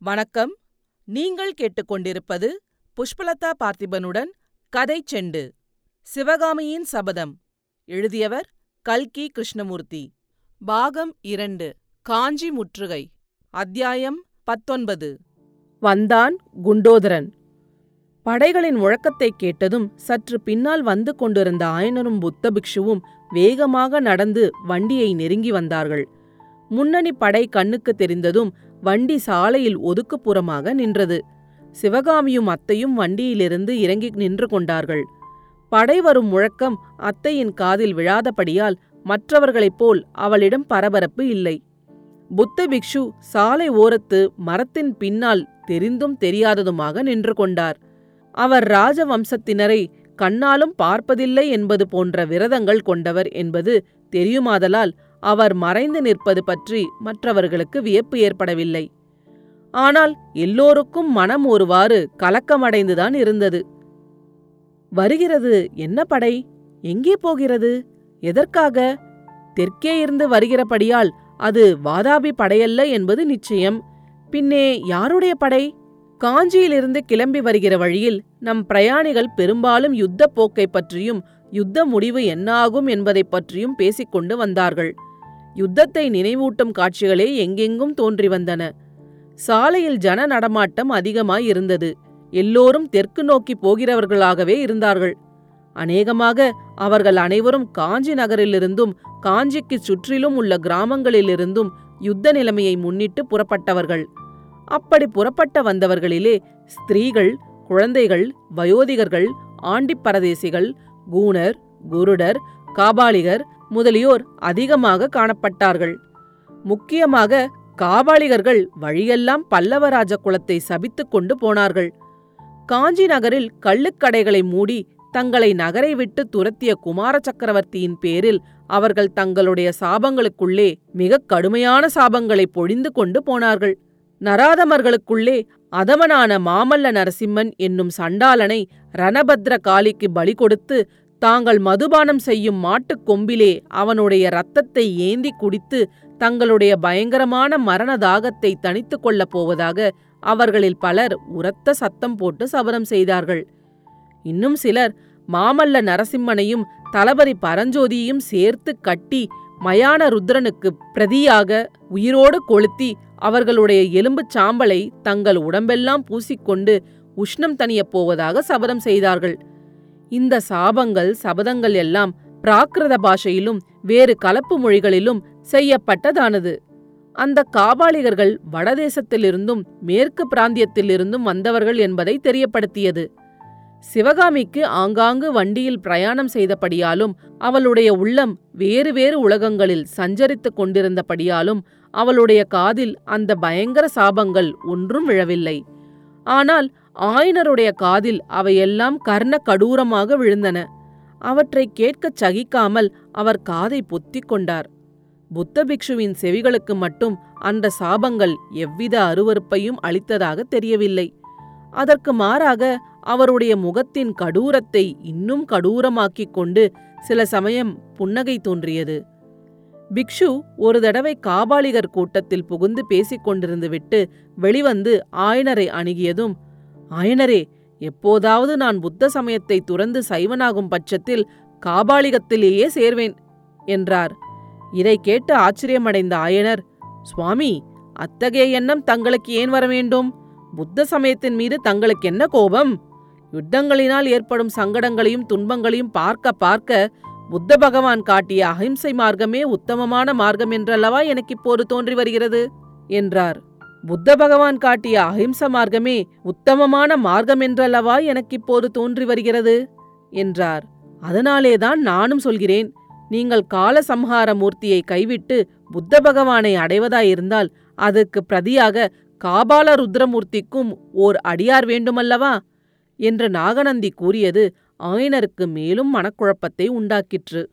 வணக்கம். நீங்கள் கேட்டுக்கொண்டிருப்பது புஷ்பலதா பார்த்திபனுடன் கதை செண்டு சிவகாமியின் சபதம். எழுதியவர் கல்கி கிருஷ்ணமூர்த்தி. பாகம் இரண்டு காஞ்சி முற்றுகை அத்தியாயம் பத்தொன்பது. வந்தான் குண்டோதரன். படைகளின் முழக்கத்தைக் கேட்டதும் சற்று பின்னால் வந்து கொண்டிருந்த ஆயனரும் புத்த பிக்ஷுவும் வேகமாக நடந்து வண்டியை நெருங்கி வந்தார்கள். முன்னணி படை கண்ணுக்கு தெரிந்ததும் வண்டி சாலையில் ஒதுக்குப்புறமாக நின்றது. சிவகாமியும் அத்தையும் வண்டியிலிருந்து இறங்கி நின்று கொண்டார்கள். படை வரும் முழக்கம் அத்தையின் காதில் விழாதபடியால் மற்றவர்களைப் போல் அவளிடம் பரபரப்பு இல்லை. புத்த பிக்ஷு சாலை ஓரத்து மரத்தின் பின்னால் தெரிந்தும் தெரியாததுமாக நின்று கொண்டார். அவர் ராஜவம்சத்தினரை கண்ணாலும் பார்ப்பதில்லை என்பது போன்ற விரதங்கள் கொண்டவர் என்பது தெரியுமாதலால் அவர் மறைந்து நிற்பது பற்றி மற்றவர்களுக்கு வியப்பு ஏற்படவில்லை. ஆனால் எல்லோருக்கும் மனம் ஒருவாறு கலக்கமடைந்துதான் இருந்தது. வருகிறது என்ன படை? எங்கே போகிறது? எதற்காக? தெற்கே இருந்து வருகிறபடியால் அது வாதாபி படையல்ல என்பது நிச்சயம். பின்னே யாருடைய படை? காஞ்சியிலிருந்து கிளம்பி வருகிற வழியில் நம் பிரயாணிகள் பெரும்பாலும் யுத்த போக்கை பற்றியும் யுத்த முடிவு என்னாகும் என்பதைப் பற்றியும் பேசிக்கொண்டு வந்தார்கள். யுத்தத்தை நினைவூட்டும் காட்சிகளே எங்கெங்கும் தோன்றி வந்தன சாலையில் ஜன நடமாட்டம் அதிகமாய் இருந்தது எல்லோரும் தெற்கு நோக்கி போகிறவர்களாகவே இருந்தார்கள். அநேகமாக அவர்கள் அனைவரும் காஞ்சி நகரிலிருந்தும் காஞ்சிக்கு சுற்றிலும் உள்ள கிராமங்களிலிருந்தும் யுத்த நிலைமையை முன்னிட்டு புறப்பட்டவர்கள். அப்படி புறப்பட்ட வந்தவர்களிலே ஸ்திரீகள் குழந்தைகள் வயோதிகர்கள் ஆண்டிப்பரதேசிகள் கூணர் குருடர் காபாலிகர் முதலியோர் அதிகமாக காணப்பட்டார்கள். முக்கியமாக காபாளிகர்கள் வழியெல்லாம் பல்லவராஜ குலத்தை சபித்துக் கொண்டு போனார்கள். காஞ்சி நகரில் கள்ளுக்கடைகளை மூடி தங்களை நகரை விட்டு துரத்திய குமார சக்கரவர்த்தியின் பேரில் அவர்கள் தங்களுடைய சாபங்களுக்குள்ளே மிகக் கடுமையான சாபங்களை பொழிந்து கொண்டு போனார்கள். நராதமர்களுக்குள்ளே அதமனான மாமல்ல நரசிம்மன் என்னும் சண்டாளனை ரணபத்ர காளிக்கு பலி கொடுத்து தாங்கள் மதுபானம் செய்யும் மாட்டுக் கொம்பிலே அவனுடைய இரத்தத்தை ஏந்தி குடித்து தங்களுடைய பயங்கரமான மரண தாகத்தை தணித்துக் கொள்ளப் போவதாக அவர்களில் பலர் உரத்த சத்தம் போட்டு சபரம் செய்தார்கள். இன்னும் சிலர் மாமல்ல நரசிம்மனையும் தளபதி பரஞ்சோதியையும் சேர்த்து கட்டி மயான ருத்ரனுக்கு பிரதியாக உயிரோடு கொளுத்தி அவர்களுடைய எலும்புச் சாம்பலை தங்கள் உடம்பெல்லாம் பூசிக்கொண்டு உஷ்ணம் தணியப் போவதாக சபதம் செய்தார்கள். இந்த சாபங்கள் சபதங்கள் எல்லாம் பிராகிருத பாஷையிலும் வேறு கலப்பு மொழிகளிலும் செய்யப்பட்டதானது. அந்த காபாலிகர்கள் வடதேசத்திலிருந்தும் மேற்கு பிராந்தியத்திலிருந்தும் வந்தவர்கள் என்பதை தெரியப்படுத்தியது. சிவகாமிக்கு ஆங்காங்கு வண்டியில் பிரயாணம் செய்தபடியாலும் அவளுடைய உள்ளம் வேறு வேறு உலகங்களில் சஞ்சரித்துக் கொண்டிருந்தபடியாலும் அவளுடைய காதில் அந்த பயங்கர சாபங்கள் ஒன்றும் விழவில்லை. ஆனால் ஆயனருடைய காதில் அவையெல்லாம் கர்ண கடூரமாக விழுந்தன. அவற்றை கேட்கச் சகிக்காமல் அவர் காதை பொத்திக் கொண்டார். புத்த பிக்ஷுவின் செவிகளுக்கு மட்டும் அந்த சாபங்கள் எவ்வித அருவருப்பையும் அளித்ததாக தெரியவில்லை. அதற்கு மாறாக அவருடைய முகத்தின் கடூரத்தை இன்னும் கடூரமாக்கிக் கொண்டு சில சமயம் புன்னகை தோன்றியது. பிக்ஷு ஒரு தடவை காபாலிகர் கூட்டத்தில் புகுந்து பேசிக் கொண்டிருந்து விட்டு வெளிவந்து ஆயனரை அணுகியதும் ஆயனரே எப்போதாவது நான் புத்த சமயத்தை துறந்து சைவனாகும் பட்சத்தில் காபாலிகத்திலேயே சேர்வேன் என்றார். இதை கேட்டு ஆச்சரியமடைந்த ஆயனர் சுவாமி அத்தகைய எண்ணம் தங்களுக்கு ஏன் வர வேண்டும் புத்த சமயத்தின் மீது தங்களுக்கு என்ன கோபம்? யுத்தங்களினால் ஏற்படும் சங்கடங்களையும் துன்பங்களையும் பார்க்க பார்க்க புத்த பகவான் காட்டிய அஹிம்சை மார்க்கமே உத்தமமான மார்க்கம் என்றல்லவா எனக்கு இப்போது தோன்றி வருகிறது? என்றார். புத்த பகவான் காட்டிய அஹிம்ச மார்க்கமே உத்தமமான மார்க்கம் என்றல்லவா எனக்கு இப்போது தோன்றி வருகிறது? என்றார். அதனாலேதான் நானும் சொல்கிறேன் நீங்கள் கால சம்ஹார மூர்த்தியை கைவிட்டு புத்த பகவானை அடைவதாயிருந்தால் அதற்கு பிரதியாக காபால ருத்ரமூர்த்திக்கும் ஓர் அடியார் வேண்டுமல்லவா? என்று நாகநந்தி கூறியது ஆயனருக்கு மேலும் மனக்குழப்பத்தை உண்டாக்கிற்று.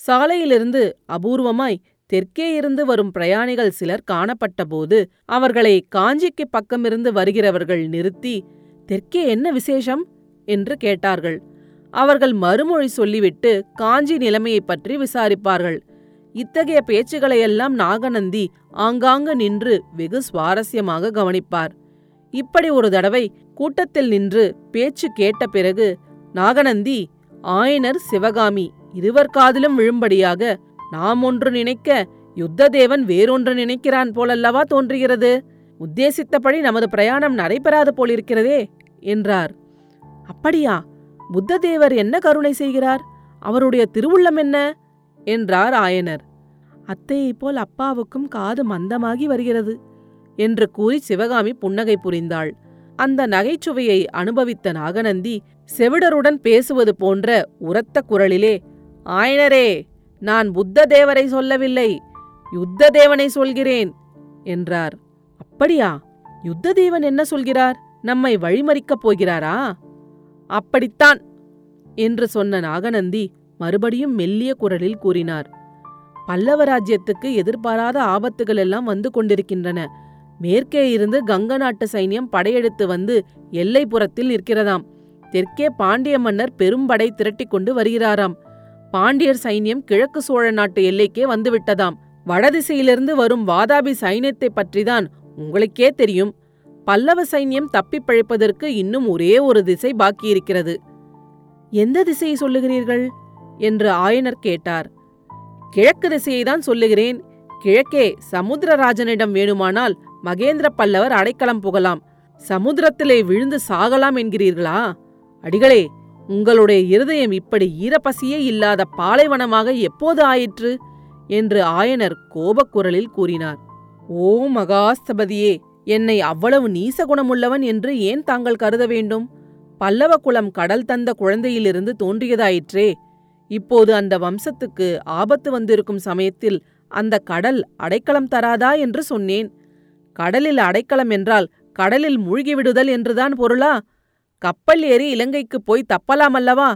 சாலையிலிருந்து அபூர்வமாய் தெற்கே இருந்து வரும் பிரயாணிகள் சிலர் காணப்பட்டபோது அவர்களை காஞ்சிக்கு பக்கமிருந்து வருகிறவர்கள் நிறுத்தி தெற்கே என்ன விசேஷம்? என்று கேட்டார்கள். அவர்கள் மறுமொழி சொல்லிவிட்டு காஞ்சி நிலைமையைப் பற்றி விசாரிப்பார்கள். இத்தகைய பேச்சுகளையெல்லாம் நாகநந்தி ஆங்காங்கு நின்று வெகு சுவாரஸ்யமாக கவனிப்பார். இப்படி ஒரு தடவை கூட்டத்தில் நின்று பேச்சு கேட்ட பிறகு நாகநந்தி ஆயனர் சிவகாமி இருவர் காதிலும் விழும்படியாக நாம் ஒன்று நினைக்க யுத்ததேவன் வேறொன்று நினைக்கிறான் போலல்லவா தோன்றுகிறது? உத்தேசித்தபடி நமது பிரயாணம் நடைபெறாது போலிருக்கிறதே என்றார். அப்படியா? புத்ததேவர் என்ன கருணை செய்கிறார்? அவருடைய திருவுள்ளம் என்ன? என்றார் ஆயனர். அத்தையைப் போல் அப்பாவுக்கும் காது மந்தமாகி வருகிறது என்று கூறி சிவகாமி புன்னகை புரிந்தாள். அந்த நகைச்சுவையை அனுபவித்த நாகநந்தி செவிடருடன் பேசுவது போன்ற உரத்த குரலிலே ஆயனரே! நான் புத்த தேவரை சொல்லவில்லை யுத்த தேவனை சொல்கிறேன் என்றார். அப்படியா? யுத்த தேவன் என்ன சொல்கிறார்? நம்மை வழிமறிக்கப் போகிறாரா? அப்படித்தான் என்று சொன்ன நாகநந்தி மறுபடியும் மெல்லிய குரலில் கூறினார். பல்லவ ராஜ்யத்துக்கு எதிர்பாராத ஆபத்துகள் எல்லாம் வந்து கொண்டிருக்கின்றன. மேற்கே இருந்து கங்க நாட்டு சைன்யம் படையெடுத்து வந்து எல்லைப்புறத்தில் நிற்கிறதாம். தெற்கே பாண்டிய மன்னர் பெரும்படை திரட்டிக் கொண்டு வருகிறாராம். பாண்டியர் சைன்யம் கிழக்கு சோழ நாட்டு எல்லைக்கே வந்துவிட்டதாம். வடதிசையிலிருந்து வரும் வாதாபி சைன்யத்தை பற்றிதான் உங்களுக்கே தெரியும். பல்லவ சைன்யம் தப்பிப் பிழைப்பதற்கு இன்னும் ஒரே ஒரு திசை பாக்கியிருக்கிறது. எந்த திசையை சொல்லுகிறீர்கள்? என்று ஆயனர் கேட்டார். கிழக்கு திசையைதான் சொல்லுகிறேன். கிழக்கே சமுத்திரராஜனிடம் வேணுமானால் மகேந்திர பல்லவர் அடைக்கலம் புகலாம். சமுத்திரத்திலே விழுந்து சாகலாம் என்கிறீர்களா? அடிகளே உங்களுடைய இருதயம் இப்படி ஈரப்பசியே இல்லாத பாலைவனமாக எப்போது ஆயிற்று? என்று ஆயனர் கோபக்குரலில் கூறினார். ஓ மகாஸ்தபதியே என்னை அவ்வளவு நீச குணமுள்ளவன் என்று ஏன் தாங்கள் கருத வேண்டும்? பல்லவ குலம் கடல் தந்த குழந்தையிலிருந்து தோன்றியதாயிற்றே. இப்போது அந்த வம்சத்துக்கு ஆபத்து வந்திருக்கும் சமயத்தில் அந்த கடல் அடைக்கலம் தராதா என்று சொன்னேன். கடலில் அடைக்கலம் என்றால் கடலில் மூழ்கிவிடுதல் என்றுதான் பொருளா? கப்பல் ஏறி இலங்கைக்கு போய் தப்பலாம் அல்லவா?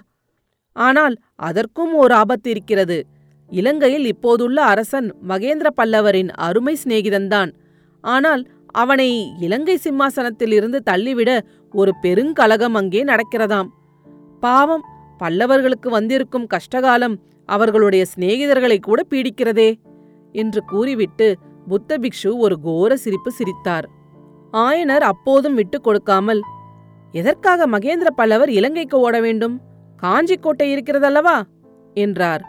ஆனால் அதற்கும் ஓர் ஆபத்து இருக்கிறது. இலங்கையில் இப்போதுள்ள அரசன் மகேந்திர பல்லவரின் அருமை சிநேகிதன்தான். ஆனால் அவனை இலங்கை சிம்மாசனத்தில் இருந்து தள்ளிவிட ஒரு பெருங்கலகம் அங்கே நடக்கிறதாம். பாவம் பல்லவர்களுக்கு வந்திருக்கும் கஷ்டகாலம் அவர்களுடைய சிநேகிதர்களை கூட பீடிக்கிறதே என்று கூறிவிட்டு புத்த பிக்ஷு ஒரு கோர சிரிப்பு சிரித்தார். ஆயனர் அப்போதும் விட்டுக் கொடுக்காமல் எதற்காக மகேந்திர பல்லவர் இலங்கைக்கு ஓட வேண்டும்? காஞ்சி கோட்டை இருக்கிறதல்லவா? என்றார்.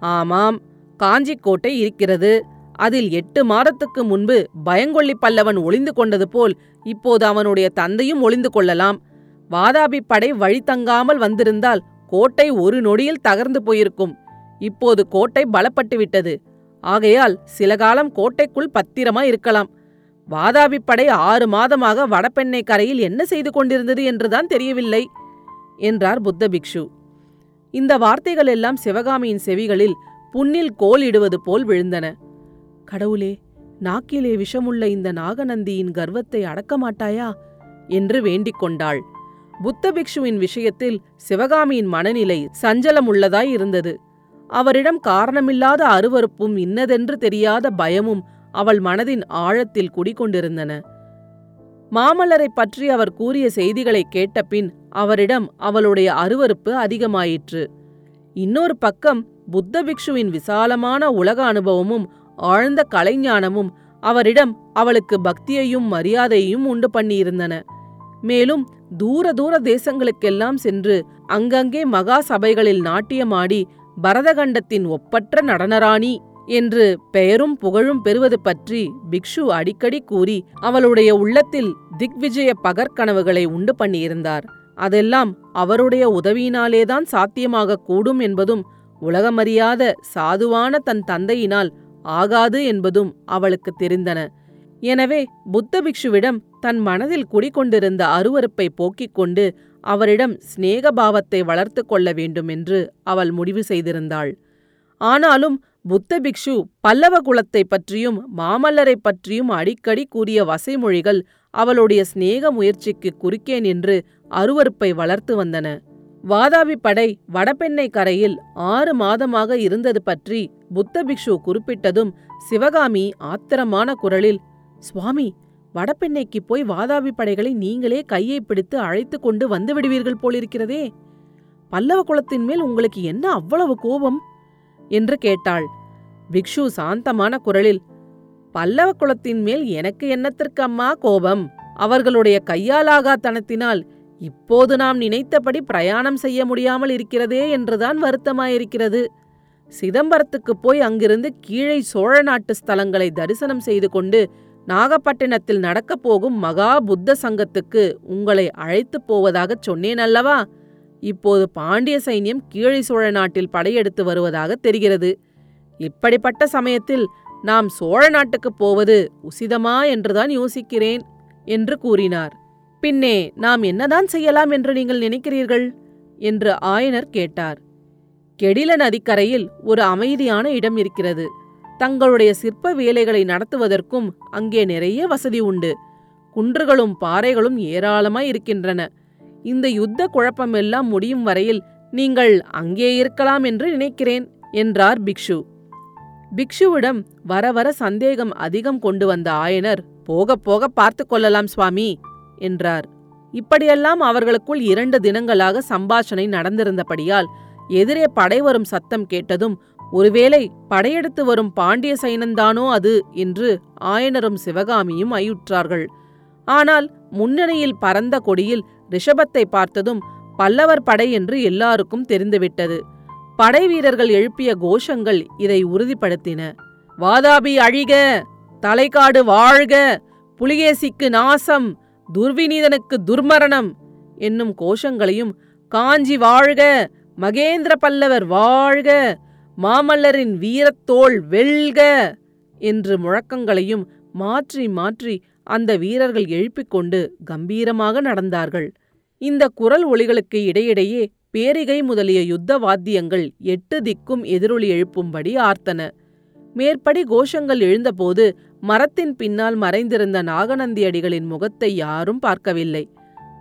ஆமாம் காஞ்சி கோட்டை இருக்கிறது. அதில் எட்டு மாதத்துக்கு முன்பு பயங்கொள்ளி பல்லவன் ஒளிந்து கொண்டது போல் இப்போது அவனுடைய தந்தையும் ஒளிந்து கொள்ளலாம். வாதாபி படை வழி தங்காமல் வந்திருந்தால் கோட்டை ஒரு நொடியில் தகர்ந்து போயிருக்கும். இப்போது கோட்டை பலப்பட்டு விட்டது ஆகையால் சில காலம் கோட்டைக்குள் பத்திரமா இருக்கலாம். வாதாபி படை ஆறு மாதமாக வடபெண்ணை கரையில் என்ன செய்து கொண்டிருந்தது என்றுதான் தெரியவில்லை என்றார் புத்த பிக்ஷு. இந்த வார்த்தைகள் எல்லாம் சிவகாமியின் செவிகளில் புண்ணில் கோல் இடுவது போல் விழுந்தன. கடவுளே நாக்கிலே விஷமுள்ள இந்த நாகநந்தியின் கர்வத்தை அடக்க மாட்டாயா? என்று வேண்டிக் கொண்டாள். புத்த பிக்ஷுவின் விஷயத்தில் சிவகாமியின் மனநிலை சஞ்சலமுள்ளதாய் இருந்தது. அவரிடம் காரணமில்லாத அருவருப்பும் இன்னதென்று தெரியாத பயமும் அவள் மனதின் ஆழத்தில் குடிகொண்டிருந்தன. மாமல்லரைப் பற்றி அவர் கூறிய செய்திகளைக் கேட்டபின் அவரிடம் அவளுடைய அருவருப்பு அதிகமாயிற்று. இன்னொரு பக்கம் புத்த பிக்ஷுவின் விசாலமான உலக அனுபவமும் ஆழ்ந்த கலைஞானமும் அவரிடம் அவளுக்கு பக்தியையும் மரியாதையையும் உண்டு பண்ணியிருந்தன. மேலும் தூர தூர தேசங்களுக்கெல்லாம் சென்று அங்கங்கே மகா சபைகளில் நாட்டியமாடி பரதகண்டத்தின் ஒப்பற்ற நடனராணி என்று பெயரும் புகழும் பெறுவது பற்றி பிக்ஷு அடிக்கடி கூறி அவளுடைய உள்ளத்தில் திக்விஜய பகற்கனவுகளை உண்டு பண்ணியிருந்தார். அதெல்லாம் அவருடைய உதவியினாலேதான் சாத்தியமாகக் கூடும் என்பதும் உலகமறியாத சாதுவான தன் தந்தையினால் ஆகாது என்பதும் அவளுக்கு தெரிந்தன. எனவே புத்த பிக்ஷுவிடம் தன் மனதில் குடிகொண்டிருந்த அருவறுப்பை போக்கிக் கொண்டு அவரிடம் சிநேகபாவத்தை வளர்த்து கொள்ள வேண்டும் என்று அவள் முடிவு செய்திருந்தாள். ஆனாலும் புத்த பிக்ஷு பல்லவ குலத்தைப் பற்றியும் மாமல்லரைப் பற்றியும் அடிக்கடி கூறிய வசைமொழிகள் அவளுடைய சிநேக முயற்சிக்கு குறுக்கே நின்று அருவருப்பை வளர்த்து வந்தன. வாதாபி படை வடபெண்ணை கரையில் ஆறு மாதமாக இருந்தது பற்றி புத்த பிக்ஷு குறிப்பிட்டதும் சிவகாமி ஆத்திரமான குரலில் சுவாமி வடபெண்ணைக்கு போய் வாதாபி படைகளை நீங்களே கையை பிடித்து அழைத்து கொண்டு வந்து விடுவீர்கள் போலிருக்கிறதே. பல்லவ குலத்தின் மேல் உங்களுக்கு என்ன அவ்வளவு கோபம்? என்று கேட்டாள். பிக்ஷு சாந்தமான குரலில் பல்லவ குலத்தின் மேல் எனக்கு என்னத்திற்கு அம்மா கோபம்? அவர்களுடைய கையாலாகாத்தனத்தினால் இப்போது நாம் நினைத்தபடி பிரயாணம் செய்ய முடியாமல் இருக்கிறதே என்றுதான் வருத்தமாயிருக்கிறது. சிதம்பரத்துக்குப் போய் அங்கிருந்து கீழே சோழ நாட்டு ஸ்தலங்களை தரிசனம் செய்து கொண்டு நாகப்பட்டினத்தில் நடக்கப் போகும் மகா புத்த சங்கத்துக்கு உங்களை அழைத்துப் போவதாகச் சொன்னேன் அல்லவா? இப்போது பாண்டிய சைன்யம் கீழே சோழ நாட்டில் படையெடுத்து வருவதாக தெரிகிறது. இப்படிப்பட்ட சமயத்தில் நாம் சோழ நாட்டுக்குப் போவது உசிதமா என்றுதான் யோசிக்கிறேன் என்று கூறினார். பின்னே நாம் என்னதான் செய்யலாம் என்று நீங்கள் நினைக்கிறீர்கள்? என்று ஆயனர் கேட்டார். கெடில நதிக்கரையில் ஒரு அமைதியான இடம் இருக்கிறது. தங்களுடைய சிற்ப வேலைகளை நடத்துவதற்கும் அங்கே நிறைய வசதி உண்டு. குன்றுகளும் பாறைகளும் ஏராளமாய் இருக்கின்றன. இந்த யுத்த குழப்பமெல்லாம் முடியும் வரையில் நீங்கள் அங்கே இருக்கலாம் என்று நினைக்கிறேன் என்றார் பிக்ஷு. பிக்ஷுவிடம் வர வர சந்தேகம் அதிகம் கொண்டு வந்த ஆயனர் போக போக பார்த்து கொள்ளலாம் சுவாமி என்றார். இப்படியெல்லாம் அவர்களுக்குள் இரண்டு தினங்களாக சம்பாஷணை நடந்திருந்தபடியால் எதிரே படை வரும் சத்தம் கேட்டதும் ஒருவேளை படையெடுத்து வரும் பாண்டிய சைனந்தானோ அது என்று ஆயனரும் சிவகாமியும் ஐயுற்றார்கள். ஆனால் முன்னணியில் பறந்த கொடியில் ரிஷபத்தை பார்த்ததும் பல்லவர் படை என்று எல்லாருக்கும் தெரிந்துவிட்டது. படை வீரர்கள் எழுப்பிய கோஷங்கள் இதை உறுதிப்படுத்தின. வாதாபி அழிக! தலைக்காடு வாழ்க! புலிகேசிக்கு நாசம்! துர்விநீதனுக்கு துர்மரணம்! என்னும் கோஷங்களையும் காஞ்சி வாழ்க! மகேந்திர பல்லவர் வாழ்க! மாமல்லரின் வீரத்தோள் வெல்க! என்று முழக்கங்களையும் மாற்றி மாற்றி அந்த வீரர்கள் எழுப்பிக் கொண்டு கம்பீரமாக நடந்தார்கள். இந்த குரல் ஒளிகளுக்கு இடையிடையே பேரிகை முதலிய யுத்த வாத்தியங்கள் எட்டு திக்கும் எதிரொலி எழுப்பும்படி ஆர்த்தன. மேற்படி கோஷங்கள் எழுந்தபோது மரத்தின் பின்னால் மறைந்திருந்த நாகநந்தியடிகளின் முகத்தை யாரும் பார்க்கவில்லை.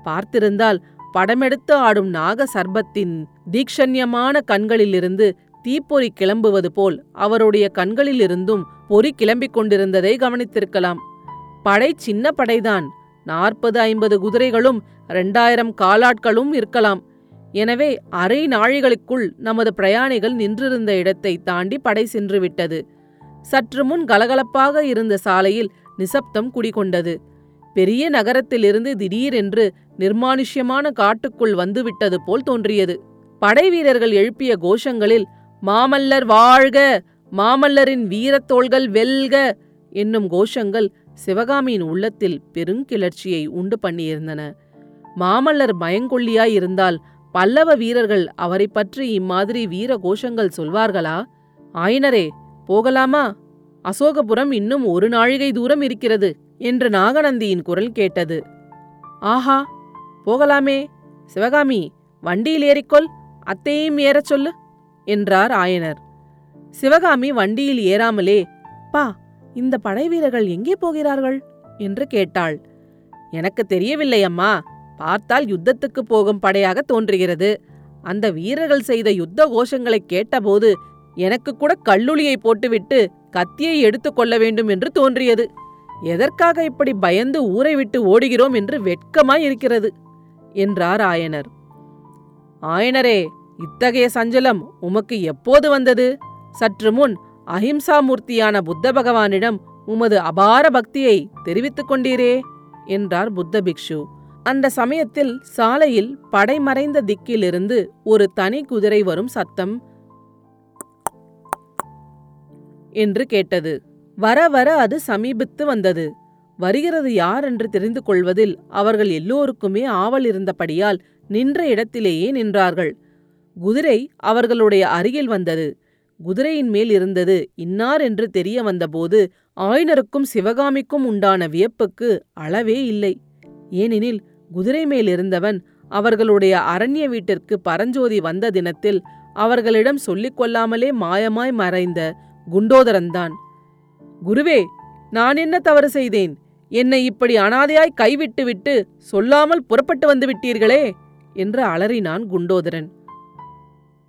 பார்த்திருந்தால் படமெடுத்து ஆடும் நாக சர்பத்தின் தீக்ஷண்யமான கண்களிலிருந்து தீப்பொறி கிளம்புவது போல் அவருடைய கண்களிலிருந்தும் பொறி கிளம்பிக் கொண்டிருந்ததை கவனித்திருக்கலாம். படை சின்ன படைதான். நாற்பது ஐம்பது குதிரைகளும் இரண்டாயிரம் காலாட்களும் இருக்கலாம். எனவே அரை நாழிகளுக்குள் நமது பிரயாணிகள் நின்றிருந்த இடத்தை தாண்டி படை சென்றுவிட்டது. சற்று முன் கலகலப்பாக இருந்த சாலையில் நிசப்தம் குடிகொண்டது. பெரிய நகரத்திலிருந்து திடீரென்று நிர்மானுஷ்யமான காட்டுக்குள் வந்துவிட்டது போல் தோன்றியது. படை வீரர்கள் எழுப்பிய கோஷங்களில் மாமல்லர் வாழ்க மாமல்லரின் வீரத்தோள்கள் வெல்க என்னும் கோஷங்கள் சிவகாமியின் உள்ளத்தில் பெருங்கிளர்ச்சியை உண்டு பண்ணியிருந்தன. மாமல்லர் பயங்கொள்ளியாய் இருந்தால் பல்லவ வீரர்கள் அவரை பற்றி இம்மாதிரி வீர கோஷங்கள் சொல்வார்களா? ஆயினரே போகலாமா? அசோகபுரம் இன்னும் ஒரு நாழிகை தூரம் இருக்கிறது என்று நாகநந்தியின் குரல் கேட்டது. ஆஹா போகலாமே. சிவகாமி வண்டியில் ஏறிக்கொள் அத்தையும் ஏறச் சொல்லு. என்றார் ஆயனர். சிவகாமி வண்டியில் ஏறாமலே பா இந்த படை வீரர்கள் எங்கே போகிறார்கள்? என்று கேட்டாள். எனக்கு தெரியவில்லை அம்மா. பார்த்தால் யுத்தத்துக்கு போகும் படையாக தோன்றுகிறது. அந்த வீரர்கள் செய்த யுத்த கோஷங்களை கேட்டபோது எனக்கு கூட கல்லுளியை போட்டுவிட்டு கத்தியை எடுத்துக் கொள்ள வேண்டும் என்று தோன்றியது. எதற்காக இப்படி பயந்து ஊரை விட்டு ஓடுகிறோம் என்று வெட்கமாய் இருக்கிறது? என்றார் ஆயனர். ஆயனரே இத்தகைய சஞ்சலம் உமக்கு எப்போது வந்தது? சற்று முன் அஹிம்சாமூர்த்தியான புத்த பகவானிடம் உமது அபார பக்தியை தெரிவித்துக் கொண்டீரே என்றார் புத்த பிக்ஷு. அந்த சமயத்தில் சாலையில் படைமறைந்த திக்கிலிருந்து ஒரு தனி குதிரை வரும் சத்தம் என்று கேட்டது. வர வர அது சமீபித்து வந்தது. வருகிறது யார் என்று தெரிந்து கொள்வதில் அவர்கள் எல்லோருக்குமே ஆவல் இருந்தபடியால் நின்ற இடத்திலேயே நின்றார்கள். குதிரை அவர்களுடைய அருகில் வந்தது. குதிரையின் மேல் இருந்தது இன்னார் என்று தெரிய வந்தபோது ஆயனருக்கும் சிவகாமிக்கும் உண்டான வியப்புக்கு அளவே இல்லை. ஏனெனில் குதிரை மேல் இருந்தவன் அவர்களுடைய அரண்ய வீட்டிற்கு பரஞ்சோதி வந்த தினத்தில் அவர்களிடம் சொல்லிக் கொள்ளாமலே மாயமாய் மறைந்த குண்டோதரன்தான். குருவே நான் என்ன தவறு செய்தேன்? என்னை இப்படி அனாதையாய் கைவிட்டுவிட்டு சொல்லாமல் புறப்பட்டு வந்து விட்டீர்களே என்று அலறினான் குண்டோதரன்.